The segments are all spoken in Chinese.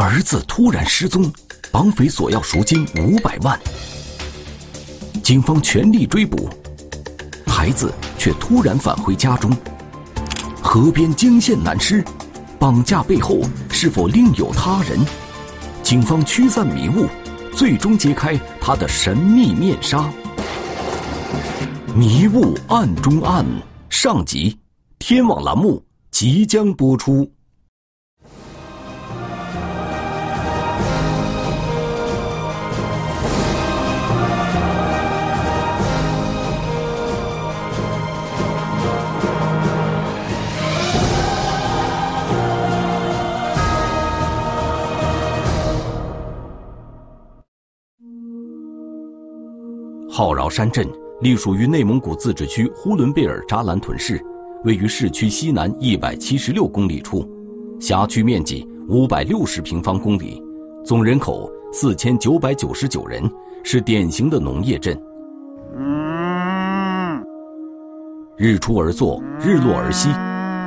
儿子突然失踪，绑匪索要赎金五百万。警方全力追捕，孩子却突然返回家中。河边惊现男尸，绑架背后是否另有他人？警方驱散迷雾，最终揭开他的神秘面纱。迷雾暗中暗，上集，天网栏目即将播出。浩饶山镇隶属于内蒙古自治区呼伦贝尔扎兰屯市，位于市区西南一百七十六公里处，辖区面积五百六十平方公里，总人口四千九百九十九人，是典型的农业镇。日出而作，日落而息，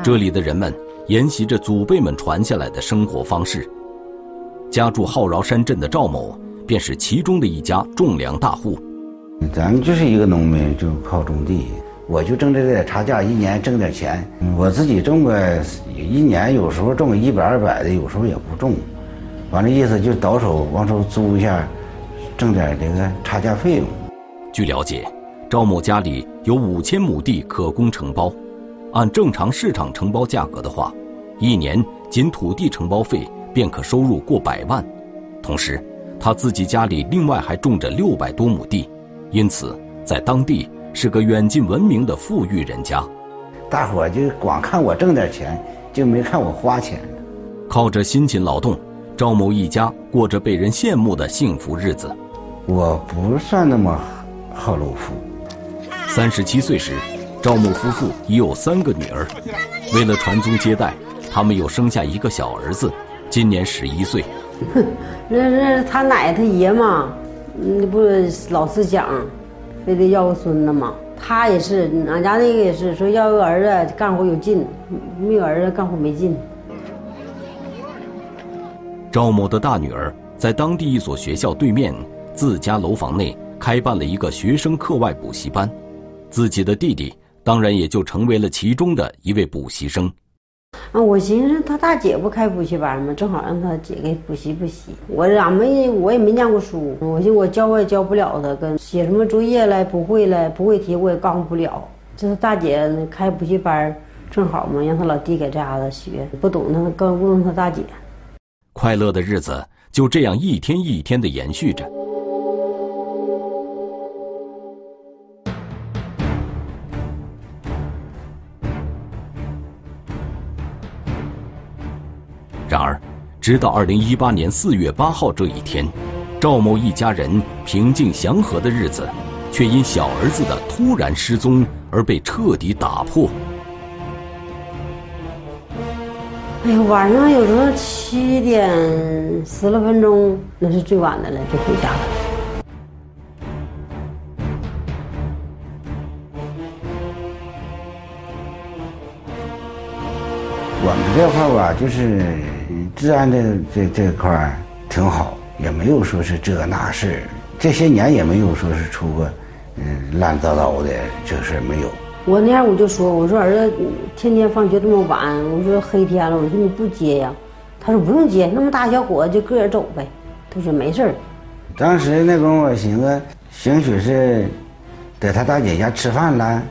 这里的人们沿袭着祖辈们传下来的生活方式。家住浩饶山镇的赵某，便是其中的一家种粮大户。咱就是一个农民，就靠种地。我就挣这点差价，一年挣点钱。我自己种个一年，有时候种个一百二百的，有时候也不种。完了意思就倒手往出租一下，挣点这个差价费用。据了解，赵某家里有五千亩地可供承包，按正常市场承包价格的话，一年仅土地承包费便可收入过百万。同时，他自己家里另外还种着六百多亩地。因此，在当地是个远近闻名的富裕人家。大伙就光看我挣点钱，就没看我花钱。靠着辛勤劳动，赵某一家过着被人羡慕的幸福日子。我不算那么好露富。三十七岁时，赵某夫妇已有三个女儿。为了传宗接代，他们又生下一个小儿子，今年十一岁。哼，那是他奶他爷嘛。你不老是讲，非得要个孙子吗？他也是，俺家那个也是，说要个儿子干活有劲，没有儿子干活没劲。赵某的大女儿在当地一所学校对面自家楼房内开办了一个学生课外补习班，自己的弟弟当然也就成为了其中的一位补习生。啊，我寻思他大姐不开补习班吗？正好让他姐给补习补习。我俺没，我也没念过书，我寻我教我也教不了他，跟写什么作业了不会了不会题我也告诉不了。这是大姐开补习班，正好嘛，让他老弟给这嘎达学，不懂他告不问他大姐。快乐的日子就这样一天一天的延续着。然而，直到二零一八年四月八号这一天，赵某一家人平静祥和的日子，却因小儿子的突然失踪而被彻底打破。哎呀，晚上有时候七点十来分钟，那是最晚的了，就回家了。我们这块吧，就是。治安这这这块儿挺好，也没有说是这那事儿这些年也没有说是出过嗯乱糟糟的这事没有。我那样我就说，我说儿子天天放学这么晚，我说黑天了，我说你不接呀？他说不用接，那么大小伙子就个人走呗。他说没事儿。当时那功夫我寻思，兴许是在他大姐家吃饭了，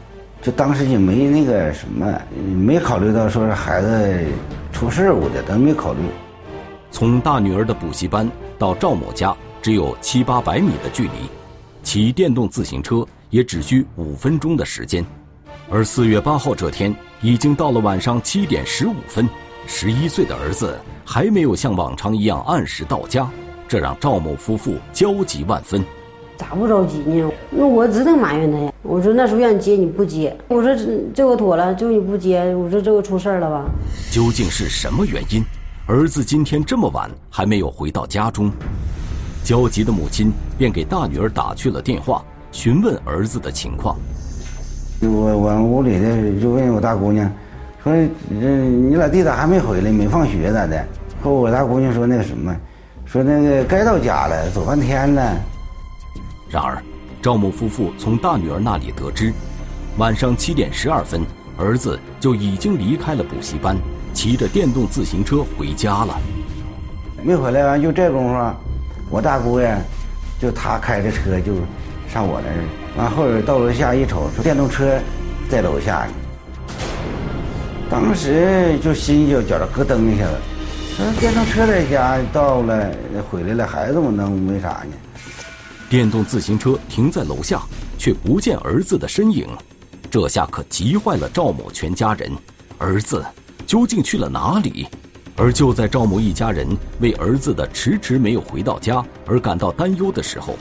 就当时就没那个什么，没考虑到说是孩子。出事故的都没考虑。从大女儿的补习班到赵某家只有七八百米的距离，骑电动自行车也只需五分钟的时间。而四月八号这天已经到了晚上七点十五分，十一岁的儿子还没有像往常一样按时到家，这让赵某夫妇焦急万分。咋不着急呢？那我只能埋怨他呀。我说那时候让你接你不接，我说这这个妥了，就你不接，我说这个出事了吧？究竟是什么原因？儿子今天这么晚还没有回到家中，焦急的母亲便给大女儿打去了电话，询问儿子的情况。我我屋里的就问我大姑娘，说嗯你老弟咋还没回来？没放学咋的？后我大姑娘说那个什么，说那个该到家了，走半天了。然而，赵某夫妇从大女儿那里得知，晚上七点十二分，儿子就已经离开了补习班，骑着电动自行车回家了。没回来完，就这功夫，我大姑爷就他开着车就上我那儿，完后边到楼下一瞅，说电动车在楼下呢。当时就心就觉着咯噔一下子，说电动车在家到了，回来了，孩子们能没啥呢？电动自行车停在楼下，却不见儿子的身影，这下可急坏了赵某全家人。儿子究竟去了哪里？而就在赵某一家人为儿子的迟迟没有回到家而感到担忧的时候，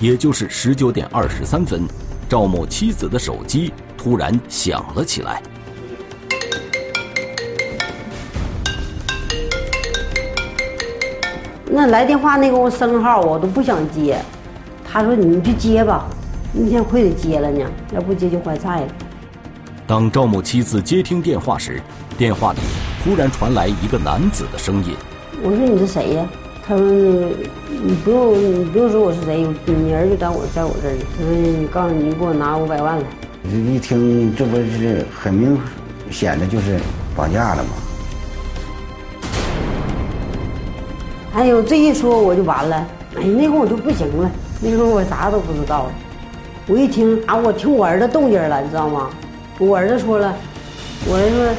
也就是十九点二十三分，赵某妻子的手机突然响了起来。那来电话那个我生号我都不想接，他说你去接吧，那天亏得接了呢，要不接就坏菜了。当赵某妻子接听电话时，电话里突然传来一个男子的声音。我说你是谁呀？他说你不用你不用说我是谁，你儿子在我在我这儿呢。他说你告诉你给我拿五百万来。一听这不是很明显的就是绑架了吗？哎呦，这一说我就完了。哎，那会儿我就不行了，那时候我啥都不知道。我一听啊，我听我儿子动静了，你知道吗？我儿子说了，我儿子说，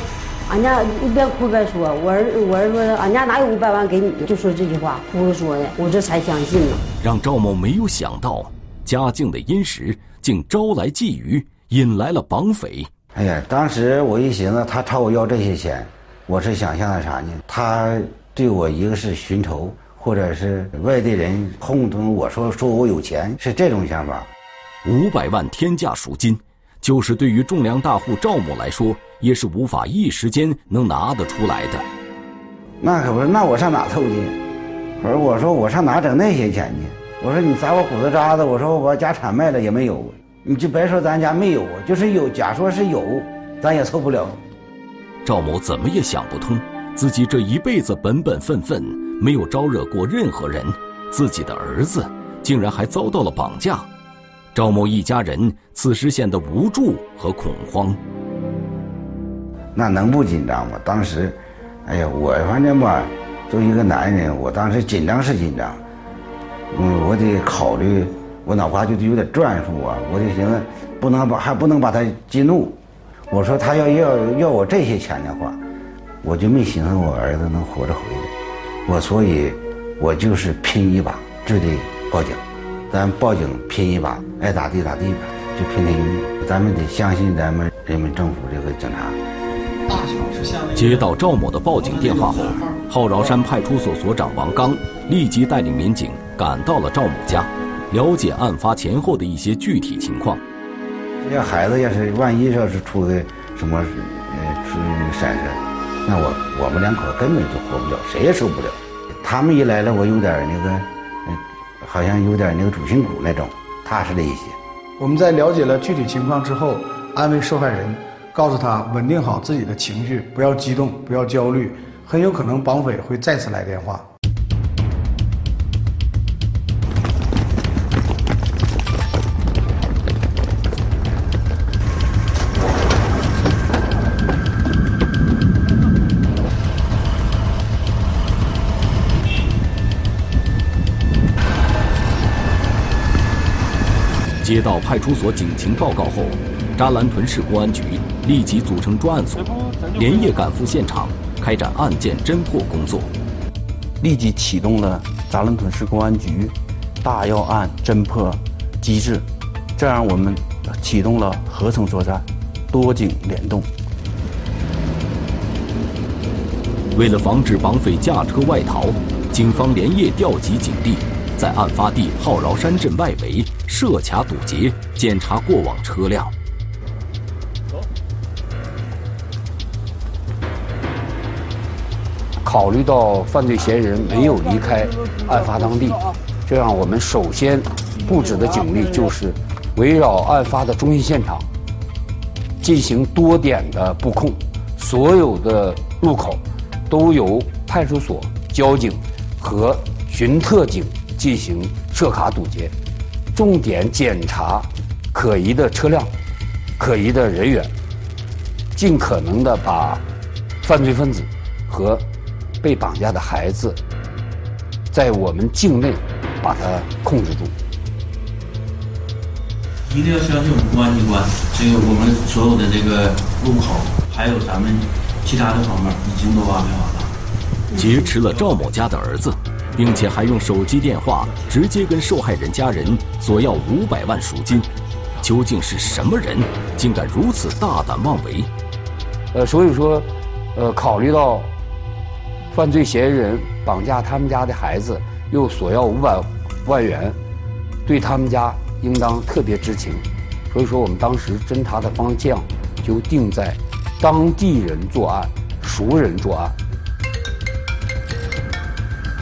俺家一边哭一边说，我儿我儿子说，俺家哪有五百万给你？就说这句话，哭着说的，我这才相信呢。让赵某没有想到，家境的殷实竟招来觊觎，引来了绑匪。哎呀，当时我一寻思，他朝我要这些钱，我是想象的啥呢？他。对我一个是寻仇，或者是外地人哄同我说说我有钱，是这种想法。五百万天价赎金，就是对于种粮大户赵某来说，也是无法一时间能拿得出来的。那可不是，那我上哪凑去？我说我说我上哪整那些钱去？我说你砸我骨头渣子，我说我把家产卖了也没有，你就别说咱家没有啊，就是有，假说是有，咱也凑不了。赵某怎么也想不通。自己这一辈子本本分分，没有招惹过任何人，自己的儿子竟然还遭到了绑架。赵某一家人此时显得无助和恐慌。那能不紧张吗？当时，哎呀，我反正吧，作为一个男人，我当时紧张是紧张，嗯，我得考虑，我脑瓜就得有点转数啊，我得寻思，不能把还不能把他激怒。我说他要要要我这些钱的话。我就没寻思我儿子能活着回来，我所以，我就是拼一把，就得报警，咱报警拼一把，爱咋地咋地吧，就拼拼命，咱们得相信咱们人民政府这个警察。接到赵某的报警电话后，浩饶山派出所所长王刚立即带领民警赶到了赵某家，了解案发前后的一些具体情况。这孩子要是万一要是出个什么呃出闪失。那我我们两口根本就活不了，谁也受不了。他们一来了，我有点那个，嗯，好像有点那个主心骨那种，踏实了一些。我们在了解了具体情况之后，安慰受害人，告诉他稳定好自己的情绪，不要激动，不要焦虑，很有可能绑匪会再次来电话。接到派出所警情报告后，扎兰屯市公安局立即组成专案组，连夜赶赴现场，开展案件侦破工作。立即启动了扎兰屯市公安局大要案侦破机制，这样我们启动了合成作战，多警联动。为了防止绑匪驾车外逃，警方连夜调集警力。在案发地浩饶山镇外围设卡堵截，检查过往车辆。考虑到犯罪嫌疑人没有离开案发当地，这样我们首先布置的警力就是围绕案发的中心现场进行多点的布控，所有的路口都由派出所、交警和巡特警进行设卡堵截，重点检查可疑的车辆、可疑的人员，尽可能的把犯罪分子和被绑架的孩子在我们境内把它控制住。一定要相信我们公安机关，这个我们所有的这个路口，还有咱们其他的方面，已经都安排完了。劫持了赵某家的儿子，并且还用手机电话直接跟受害人家人索要五百万赎金，究竟是什么人，竟敢如此大胆妄为？呃，所以说，呃，考虑到犯罪嫌疑人绑架他们家的孩子，又索要五百万元，对他们家应当特别知情。所以说，我们当时侦查的方向就定在当地人作案，熟人作案。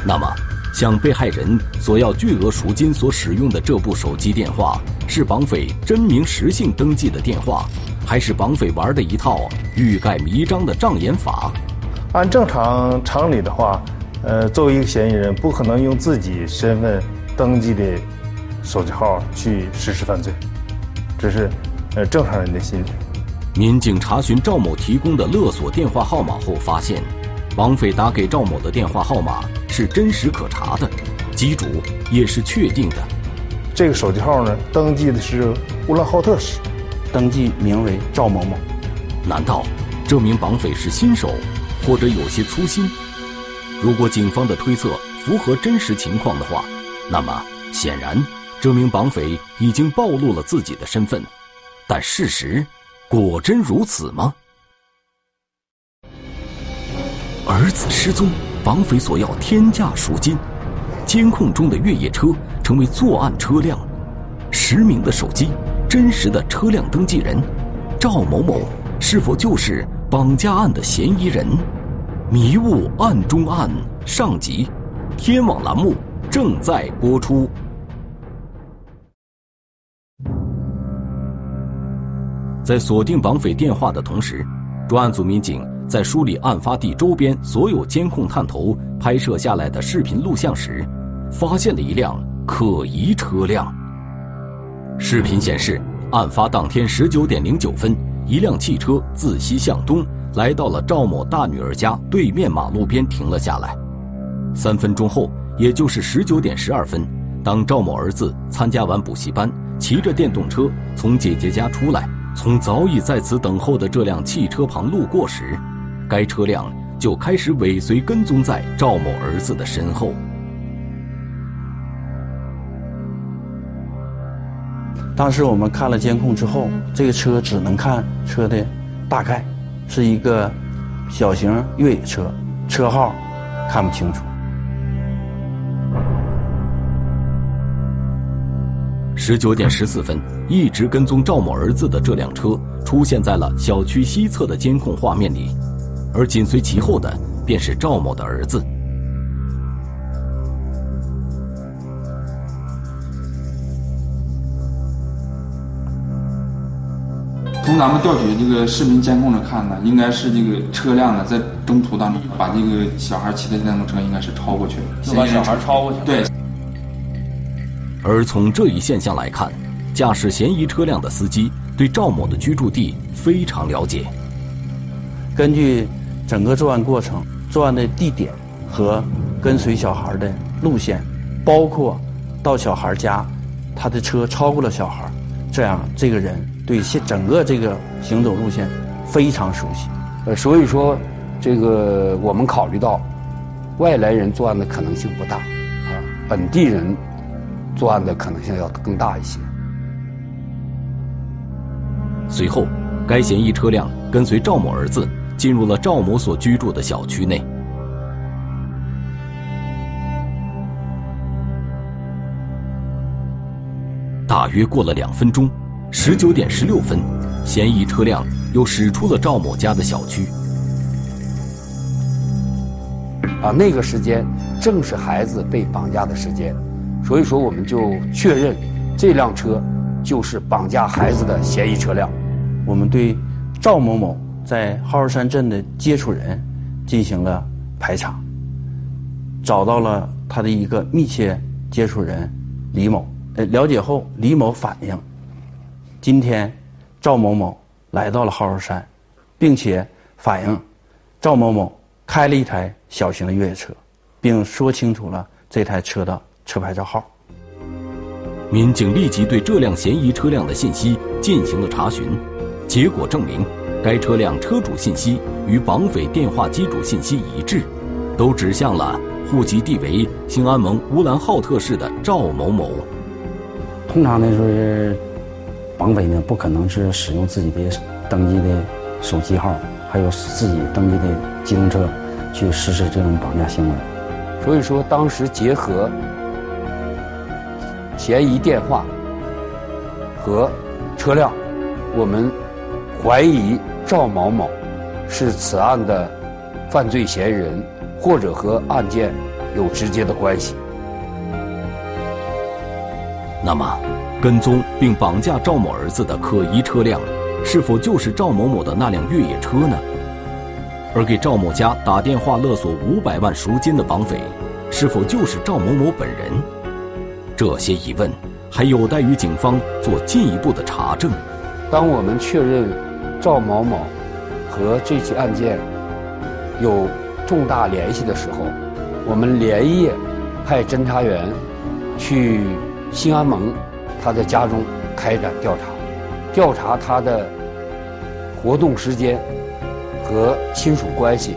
那么，向被害人索要巨额赎金所使用的这部手机电话，是绑匪真名实姓登记的电话，还是绑匪玩的一套欲盖弥彰的障眼法？按正常常理的话，呃，作为一个嫌疑人，不可能用自己身份登记的手机号去实施犯罪，这是呃正常人的心理。民警查询赵某提供的勒索电话号码后，发现，绑匪打给赵某的电话号码是真实可查的，机主也是确定的。这个手机号呢，登记的是乌兰浩特市，登记名为赵某某。难道这名绑匪是新手，或者有些粗心？如果警方的推测符合真实情况的话，那么显然这名绑匪已经暴露了自己的身份。但事实果真如此吗？儿子失踪，绑匪索要天价赎金，监控中的越野车成为作案车辆，实名的手机，真实的车辆登记人，赵某某是否就是绑架案的嫌疑人？迷雾案中案上集，天网栏目正在播出。在锁定绑匪电话的同时，专案组民警在梳理案发地周边所有监控探头拍摄下来的视频录像时，发现了一辆可疑车辆。视频显示，案发当天十九点零九分，一辆汽车自西向东来到了赵某大女儿家对面马路边停了下来。三分钟后，也就是十九点十二分，当赵某儿子参加完补习班，骑着电动车从姐姐家出来。从早已在此等候的这辆汽车旁路过时，该车辆就开始尾随跟踪在赵某儿子的身后。当时我们看了监控之后，这个车只能看车的大概，是一个小型越野车，车号看不清楚。十九点十四分，一直跟踪赵某儿子的这辆车出现在了小区西侧的监控画面里，而紧随其后的便是赵某的儿子。从咱们调取这个视频监控上看呢，应该是这个车辆呢在中途当中把这个小孩骑的电动车应该是超过去了，就把小孩超过去了。对。而从这一现象来看，驾驶嫌疑车辆的司机对赵某的居住地非常了解。根据整个作案过程、作案的地点和跟随小孩的路线，包括到小孩家，他的车超过了小孩，这样这个人对现整个这个行走路线非常熟悉。呃，所以说，这个我们考虑到外来人作案的可能性不大，啊，本地人。作案的可能性要更大一些。随后，该嫌疑车辆跟随赵某儿子进入了赵某所居住的小区内。大约过了两分钟，十九点十六分，嫌疑车辆又驶出了赵某家的小区。啊，那个时间正是孩子被绑架的时间。所以说，我们就确认这辆车就是绑架孩子的嫌疑车辆。我们对赵某某在浩儿山镇的接触人进行了排查，找到了他的一个密切接触人李某。呃，了解后，李某反映，今天赵某某来到了浩若山，并且反映赵某某开了一台小型的越野车，并说清楚了这台车的车牌照号。民警立即对这辆嫌疑车辆的信息进行了查询，结果证明，该车辆车主信息与绑匪电话机主信息一致，都指向了户籍地为兴安盟乌兰浩特市的赵某某。通常呢，说是绑匪呢不可能是使用自己的登记的手机号，还有自己登记的机动车去实施这种绑架行为。所以说，当时结合。嫌疑电话和车辆，我们怀疑赵某某是此案的犯罪嫌疑人，或者和案件有直接的关系。那么，跟踪并绑架赵某儿子的可疑车辆，是否就是赵某某的那辆越野车呢？而给赵某家打电话勒索五百万赎金的绑匪，是否就是赵某某本人？这些疑问还有待于警方做进一步的查证。当我们确认赵某某和这起案件有重大联系的时候，我们连夜派侦查员去兴安盟他的家中开展调查，调查他的活动时间和亲属关系。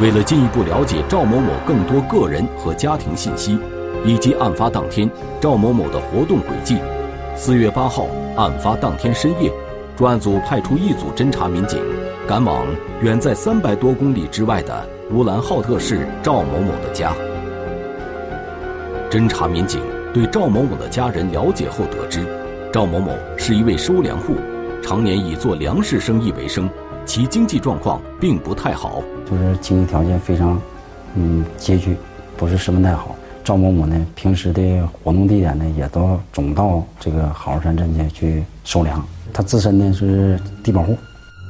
为了进一步了解赵某某更多个人和家庭信息，以及案发当天赵某某的活动轨迹，四月八号案发当天深夜，专案组派出一组侦查民警，赶往远在三百多公里之外的乌兰浩特市赵某某的家。侦查民警对赵某某的家人了解后得知，赵某某是一位收粮户，常年以做粮食生意为生。其经济状况并不太好，就是经济条件非常，嗯，拮据，不是十分太好。赵某某呢，平时的活动地点呢，也都总到这个好山镇去去收粮。他自身呢是低保户。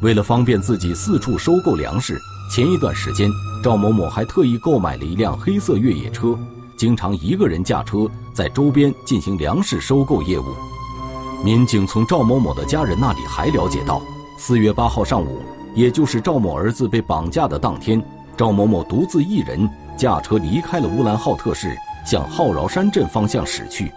为了方便自己四处收购粮食，前一段时间，赵某某还特意购买了一辆黑色越野车，经常一个人驾车在周边进行粮食收购业务。民警从赵某某的家人那里还了解到。四月八号上午，也就是赵某儿子被绑架的当天，赵某某独自一人驾车离开了乌兰浩特市，向浩饶山镇方向驶去。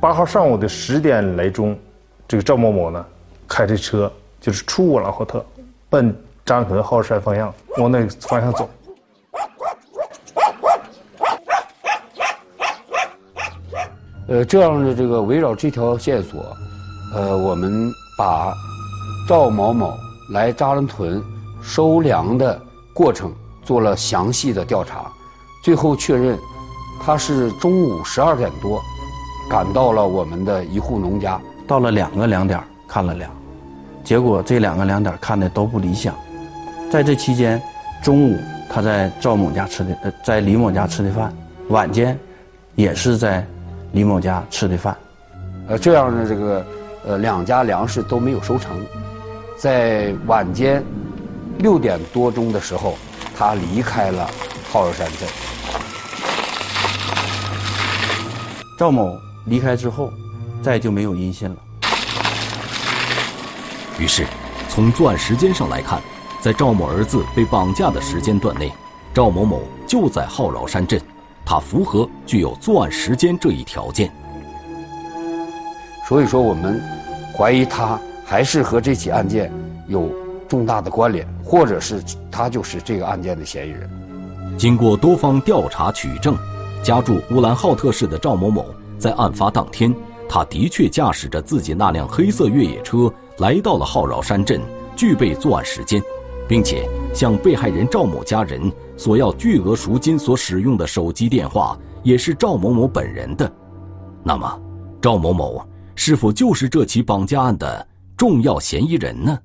八号上午的十点来钟，这个赵某某呢，开着车就是出乌兰浩特，奔张屯浩山方向往那个方向走。呃，这样的这个围绕这条线索，呃，我们把。赵某某来扎兰屯收粮的过程做了详细的调查，最后确认他是中午十二点多赶到了我们的一户农家，到了两个粮点看了粮，结果这两个粮点看的都不理想。在这期间，中午他在赵某家吃的，呃，在李某家吃的饭，晚间也是在李某家吃的饭，呃，这样的这个呃两家粮食都没有收成。在晚间六点多钟的时候，他离开了浩尔山镇。赵某离开之后，再就没有音信了。于是，从作案时间上来看，在赵某儿子被绑架的时间段内，赵某某就在浩饶山镇，他符合具有作案时间这一条件。所以说，我们怀疑他。还是和这起案件有重大的关联，或者是他就是这个案件的嫌疑人。经过多方调查取证，家住乌兰浩特市的赵某某在案发当天，他的确驾驶着自己那辆黑色越野车来到了浩饶山镇，具备作案时间，并且向被害人赵某家人索要巨额赎金所使用的手机电话也是赵某某本人的。那么，赵某某是否就是这起绑架案的？重要嫌疑人呢？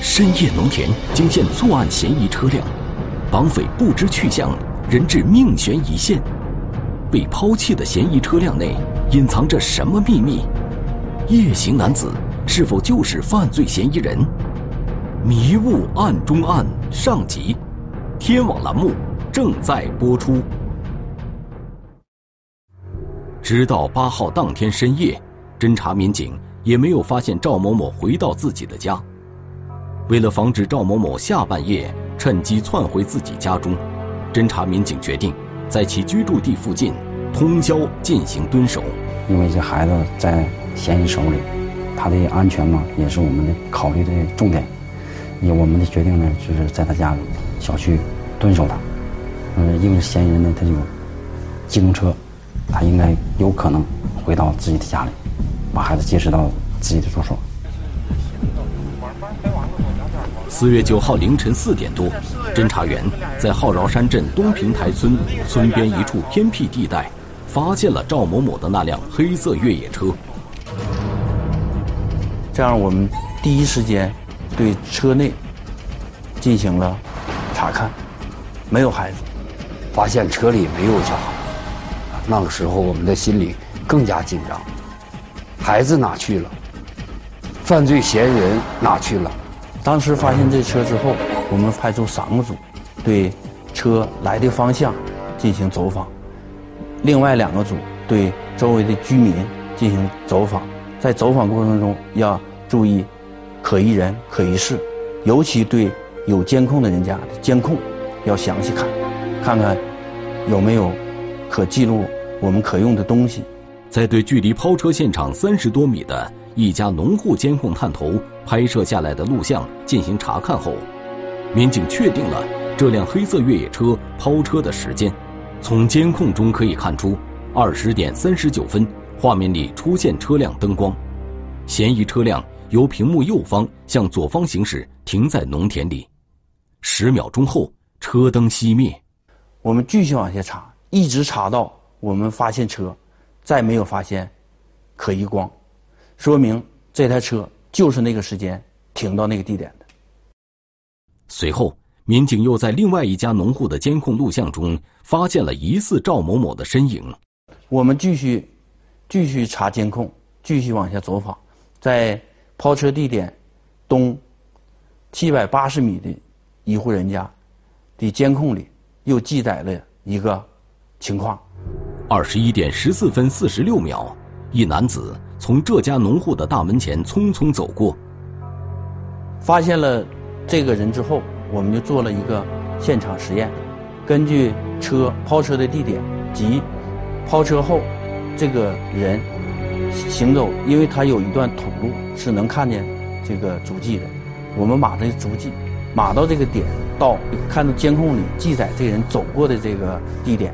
深夜农田惊现作案嫌疑车辆，绑匪不知去向，人质命悬一线。被抛弃的嫌疑车辆内隐藏着什么秘密？夜行男子是否就是犯罪嫌疑人？迷雾案中案上集，天网栏目正在播出。直到八号当天深夜，侦查民警也没有发现赵某某回到自己的家。为了防止赵某某下半夜趁机窜回自己家中，侦查民警决定在其居住地附近通宵进行蹲守。因为这孩子在嫌疑人手里，他的安全嘛也是我们的考虑的重点。以我们的决定呢，就是在他家里小区蹲守他。嗯，因为嫌疑人呢，他有机动车。他应该有可能回到自己的家里，把孩子接拾到自己的住所。四月九号凌晨四点多，侦查员在浩饶山镇东平台村村边一处偏僻地带，发现了赵某某的那辆黑色越野车。这样，我们第一时间对车内进行了查看，没有孩子，发现车里没有小孩。那个时候，我们的心里更加紧张。孩子哪去了？犯罪嫌疑人哪去了？当时发现这车之后，我们派出三个组，对车来的方向进行走访；另外两个组对周围的居民进行走访。在走访过程中，要注意可疑人、可疑事，尤其对有监控的人家的监控要详细看，看看有没有可记录。我们可用的东西，在对距离抛车现场三十多米的一家农户监控探头拍摄下来的录像进行查看后，民警确定了这辆黑色越野车抛车的时间。从监控中可以看出，二十点三十九分，画面里出现车辆灯光，嫌疑车辆由屏幕右方向左方行驶，停在农田里。十秒钟后，车灯熄灭。我们继续往下查，一直查到。我们发现车，再没有发现可疑光，说明这台车就是那个时间停到那个地点的。随后，民警又在另外一家农户的监控录像中发现了疑似赵某某的身影。我们继续继续查监控，继续往下走访，在抛车地点东七百八十米的一户人家的监控里，又记载了一个情况。二十一点十四分四十六秒，一男子从这家农户的大门前匆匆走过。发现了这个人之后，我们就做了一个现场实验，根据车抛车的地点及抛车后这个人行走，因为他有一段土路是能看见这个足迹的，我们码的足迹，码到这个点到看到监控里记载这个人走过的这个地点。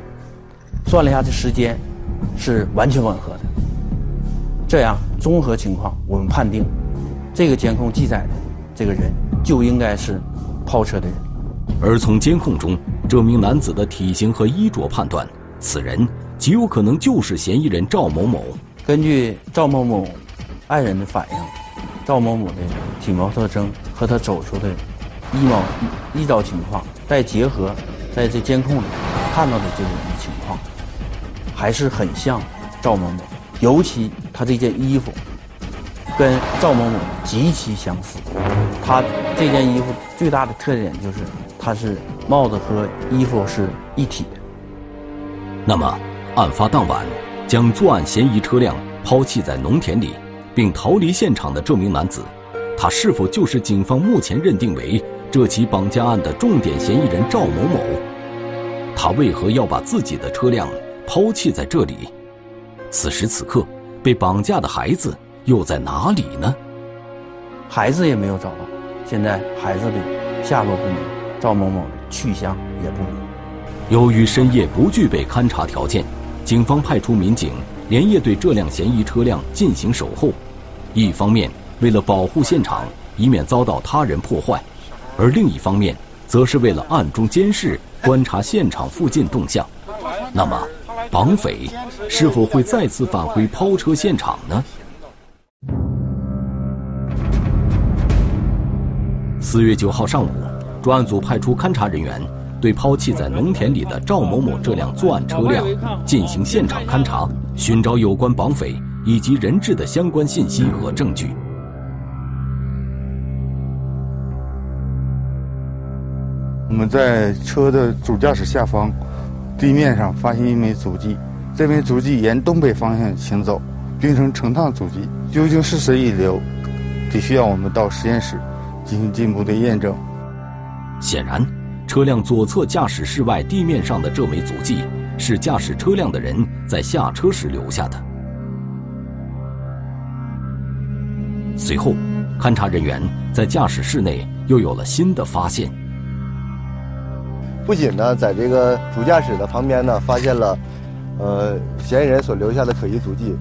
算了一下这时间，是完全吻合的。这样综合情况，我们判定，这个监控记载的这个人就应该是抛车的人。而从监控中这名男子的体型和衣着判断，此人极有可能就是嫌疑人赵某某。根据赵某某爱人的反映，赵某某的体貌特征和他走出的衣帽衣着情况，再结合在这监控里看到的这个人的情况。还是很像赵某某，尤其他这件衣服跟赵某某极其相似。他这件衣服最大的特点就是，他是帽子和衣服是一体的。那么，案发当晚将作案嫌疑车辆抛弃在农田里，并逃离现场的这名男子，他是否就是警方目前认定为这起绑架案的重点嫌疑人赵某某？他为何要把自己的车辆？抛弃在这里，此时此刻，被绑架的孩子又在哪里呢？孩子也没有找到，现在孩子的下落不明，赵某某的去向也不明。由于深夜不具备勘查条件，警方派出民警连夜对这辆嫌疑车辆进行守候。一方面为了保护现场，以免遭到他人破坏；而另一方面，则是为了暗中监视、观察现场附近动向。那么。绑匪是否会再次返回抛车现场呢？四月九号上午，专案组派出勘查人员，对抛弃在农田里的赵某某这辆作案车辆进行现场勘查，寻找有关绑匪以及人质的相关信息和证据。我们在车的主驾驶下方地面上发现一枚足迹，这枚足迹沿东北方向行走，并成成趟足迹，究竟是谁遗留，得需要我们到实验室进行进一步的验证。显然，车辆左侧驾驶室外地面上的这枚足迹是驾驶车辆的人在下车时留下的。随后，勘查人员在驾驶室内又有了新的发现。不仅呢，在这个主驾驶的旁边呢，发现了，呃，嫌疑人所留下的可疑足迹，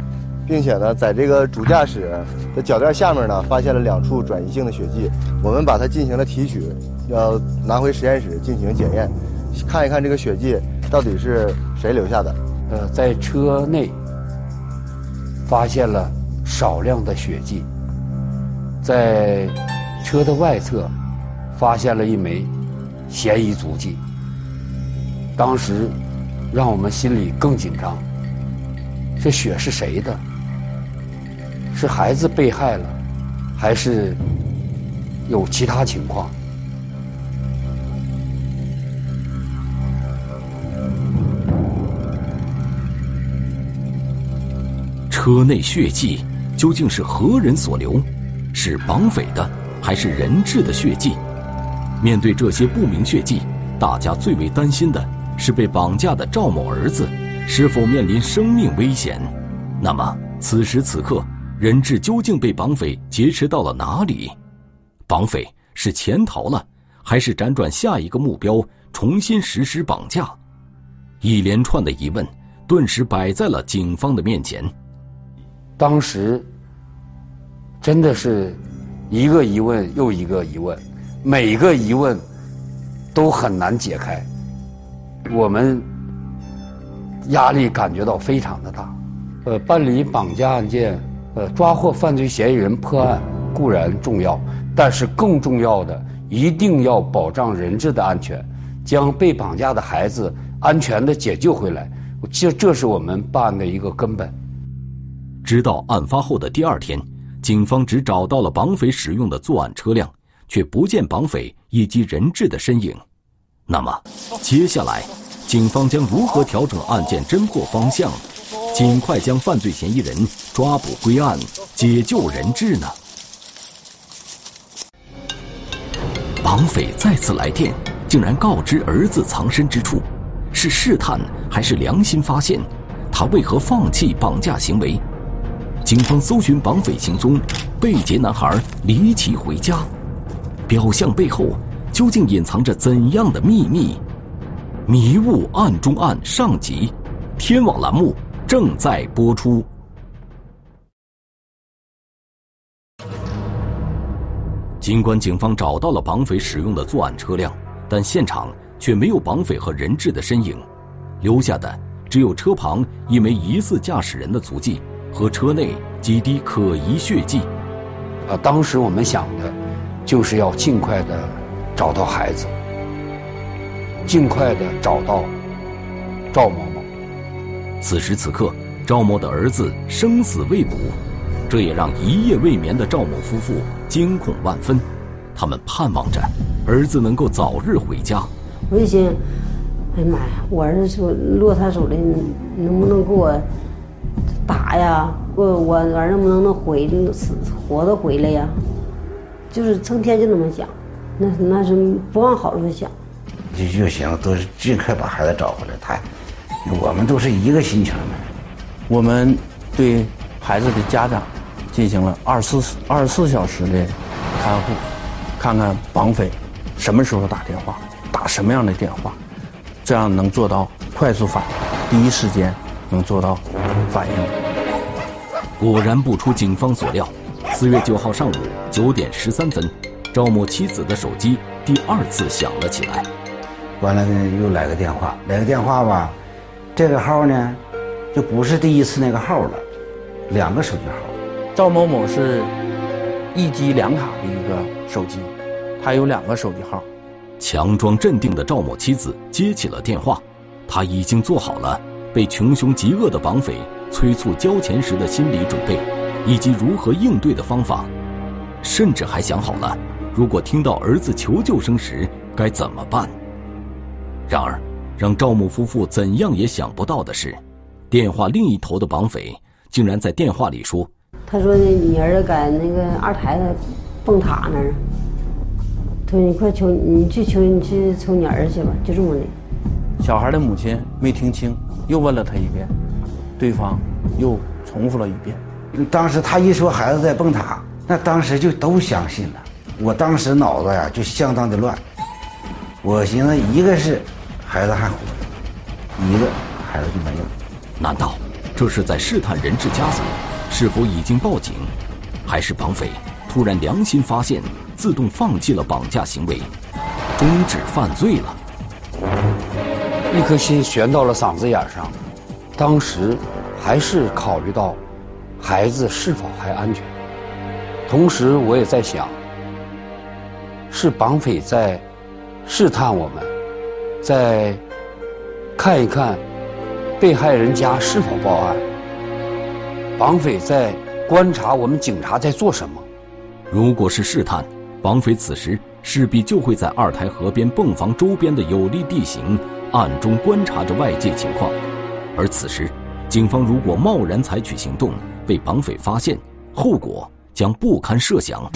并且呢，在这个主驾驶的脚垫下面呢，发现了两处转移性的血迹。我们把它进行了提取，要拿回实验室进行检验，看一看这个血迹到底是谁留下的。呃，在车内发现了少量的血迹，在车的外侧发现了一枚嫌疑足迹。当时，让我们心里更紧张。这血是谁的？是孩子被害了，还是有其他情况？车内血迹究竟是何人所留？是绑匪的，还是人质的血迹？面对这些不明血迹，大家最为担心的。是被绑架的赵某儿子，是否面临生命危险？那么此时此刻，人质究竟被绑匪劫持到了哪里？绑匪是潜逃了，还是辗转下一个目标，重新实施绑架？一连串的疑问顿时摆在了警方的面前。当时真的是一个疑问又一个疑问，每一个疑问都很难解开。我们压力感觉到非常的大，呃，办理绑架案件，呃，抓获犯罪嫌疑人破案固然重要，但是更重要的一定要保障人质的安全，将被绑架的孩子安全的解救回来，这这是我们办案的一个根本。直到案发后的第二天，警方只找到了绑匪使用的作案车辆，却不见绑匪以及人质的身影。那么，接下来，警方将如何调整案件侦破方向，尽快将犯罪嫌疑人抓捕归案，解救人质呢？绑匪再次来电，竟然告知儿子藏身之处，是试探还是良心发现？他为何放弃绑架行为？警方搜寻绑匪行踪，被劫男孩离奇回家，表象背后。究竟隐藏着怎样的秘密？迷雾案中案上集，天网栏目正在播出。尽管警方找到了绑匪使用的作案车辆，但现场却没有绑匪和人质的身影，留下的只有车旁一枚疑似驾驶人的足迹和车内几滴可疑血迹。啊，当时我们想的，就是要尽快的。找到孩子，尽快的找到赵某某。此时此刻，赵某的儿子生死未卜，这也让一夜未眠的赵某夫妇惊恐万分。他们盼望着儿子能够早日回家。我一心，哎呀妈呀，我儿子说落他手里，能不能给我打呀？我我儿子能不能能回死活着回来呀？就是成天就那么想。那那是不往好处想，就就行都是尽快把孩子找回来。他，我们都是一个心情的。我们对孩子的家长进行了二十四二十四小时的看护，看看绑匪什么时候打电话，打什么样的电话，这样能做到快速反应，第一时间能做到反应。果然不出警方所料，四月九号上午九点十三分。赵某妻子的手机第二次响了起来，完了呢，又来个电话，来个电话吧，这个号呢，就不是第一次那个号了，两个手机号。赵某某是一机两卡的一个手机，他有两个手机号。强装镇定的赵某妻子接起了电话，他已经做好了被穷凶极恶的绑匪催促交钱时的心理准备，以及如何应对的方法，甚至还想好了。如果听到儿子求救声时，该怎么办？然而，让赵某夫妇怎样也想不到的是，电话另一头的绑匪竟然在电话里说：“他说你儿子在那个二台的蹦塔那儿，他说你快求你去求你去求你儿子去吧，就这么的。”小孩的母亲没听清，又问了他一遍，对方又重复了一遍。当时他一说孩子在蹦塔，那当时就都相信了。我当时脑子呀就相当的乱，我寻思一个是孩子还活着，一个孩子就没了。难道这是在试探人质家属是否已经报警，还是绑匪突然良心发现，自动放弃了绑架行为，终止犯罪了？一颗心悬到了嗓子眼上，当时还是考虑到孩子是否还安全，同时我也在想，是绑匪在试探我们，在看一看被害人家是否报案，绑匪在观察我们警察在做什么。如果是试探，绑匪此时势必就会在二台河边泵房周边的有利地形。暗中观察着外界情况，而此时，警方如果贸然采取行动，被绑匪发现，后果将不堪设想。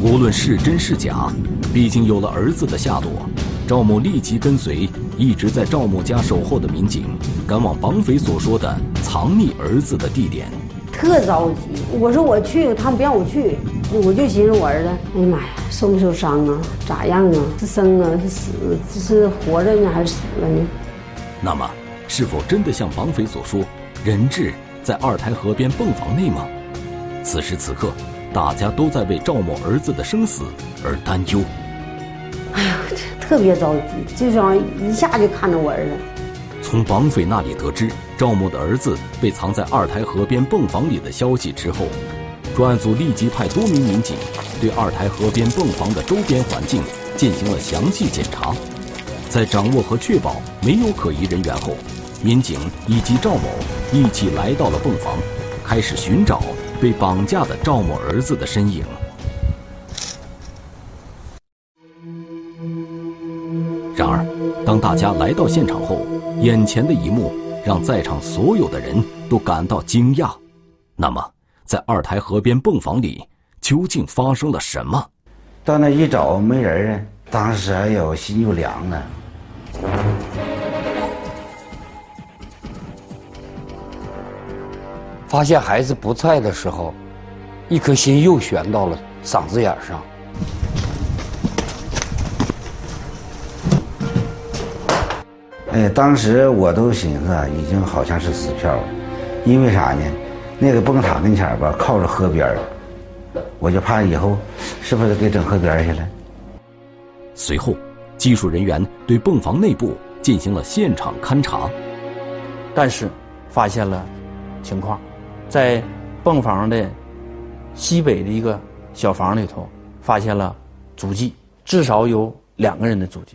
无论是真是假，毕竟有了儿子的下落，赵某立即跟随一直在赵某家守候的民警，赶往绑匪所说的藏匿儿子的地点。特着急，我说我去，他们不让我去，我就寻思我儿子，哎呀妈呀，受没受伤啊？咋样啊？是生啊？是死？这是活着呢还是死了呢？那么，是否真的像绑匪所说，人质在二台河边泵房内吗？此时此刻，大家都在为赵某儿子的生死而担忧。哎呀，特别着急，就想一下就看着我儿子。从绑匪那里得知赵某的儿子被藏在二台河边泵房里的消息之后，专案组立即派多名民警对二台河边泵房的周边环境进行了详细检查。在掌握和确保没有可疑人员后，民警以及赵某一起来到了泵房，开始寻找被绑架的赵某儿子的身影。然而，当大家来到现场后，眼前的一幕让在场所有的人都感到惊讶。那么，在二台河边泵房里究竟发生了什么？到那一找没人啊，当时哎呦心就凉了。发现孩子不在的时候，一颗心又悬到了嗓子眼上。哎，当时我都寻思啊，已经好像是死票了，因为啥呢？那个崩塔跟前吧，靠着河边我就怕以后是不是给整河边去了。随后，技术人员对泵房内部进行了现场勘查，但是发现了情况，在泵房的西北的一个小房里头，发现了足迹，至少有两个人的足迹。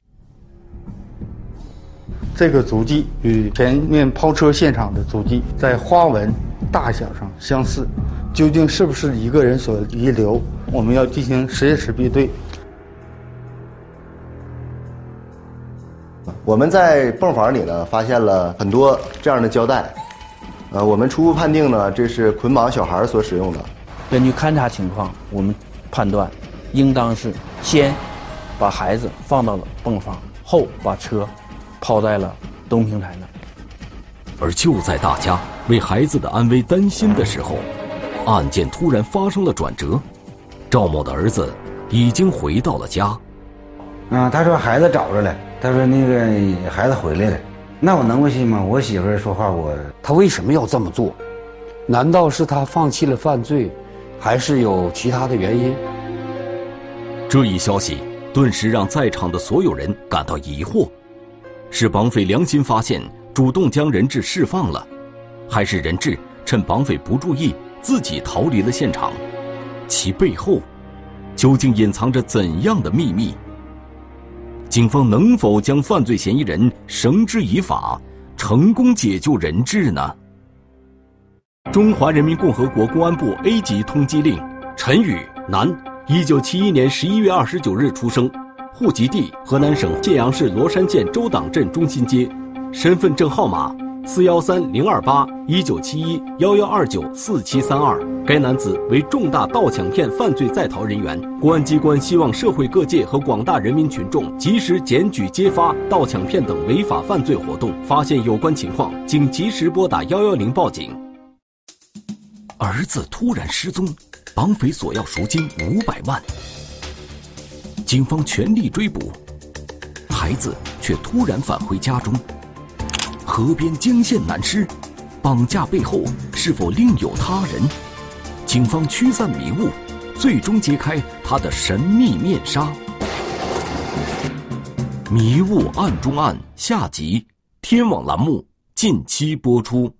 这个足迹与前面抛车现场的足迹在花纹、大小上相似，究竟是不是一个人所遗留？我们要进行实验室比对。我们在泵房里呢，发现了很多这样的胶带，呃，我们初步判定呢，这是捆绑小孩所使用的。根据勘查情况，我们判断，应当是先把孩子放到了泵房，后把车。抛在了东平台那而就在大家为孩子的安危担心的时候，案件突然发生了转折。赵某的儿子已经回到了家。啊，他说孩子找着了。他说那个孩子回来了。那我能不信吗？我媳妇儿说话，我他为什么要这么做？难道是他放弃了犯罪，还是有其他的原因？这一消息顿时让在场的所有人感到疑惑。是绑匪良心发现，主动将人质释放了，还是人质趁绑匪不注意自己逃离了现场？其背后究竟隐藏着怎样的秘密？警方能否将犯罪嫌疑人绳之以法，成功解救人质呢？中华人民共和国公安部 A 级通缉令：陈宇，男，一九七一年十一月二十九日出生，户籍地河南省信阳市罗山县周党镇中心街，身份证号码四幺三零二八一九七一幺幺二九四七三二。该男子为重大盗抢骗犯罪在逃人员。公安机关希望社会各界和广大人民群众及时检举揭发盗抢骗等违法犯罪活动，发现有关情况，请及时拨打幺幺零报警。儿子突然失踪，绑匪索要赎金五百万。警方全力追捕，孩子却突然返回家中。河边惊现男尸，绑架背后是否另有他人？警方驱散迷雾，最终揭开他的神秘面纱。迷雾案中案下集，天网栏目近期播出。